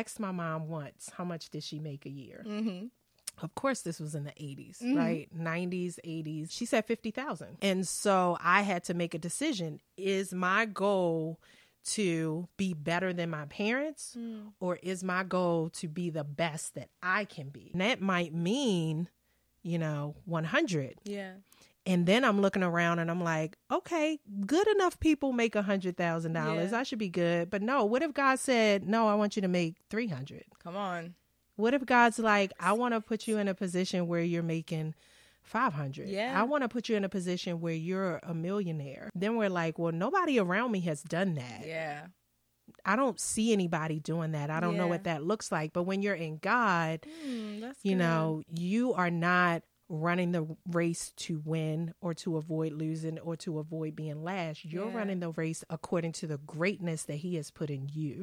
asked my mom once, how much did she make a year? Mm-hmm. Of course, this was in the 80s, Mhm. right? 90s, 80s. She said 50,000. And so I had to make a decision. Is my goal to be better than my parents Mm. or is my goal to be the best that I can be? And that might mean, you know, 100. Yeah. And then I'm looking around and I'm like, okay, good enough people make a hundred thousand dollars. I should be good. But no, what if God said, no, I want you to make 300? Come on. What if God's like, I want to put you in a position where you're making 500? Yeah. I want to put you in a position where you're a millionaire. Then we're like, well, nobody around me has done that. Yeah. I don't see anybody doing that. I don't know what that looks like. But when you're in God, Mm, you good. know, you are not running the race to win or to avoid losing or to avoid being last. You're Yeah. running the race according to the greatness that He has put in you.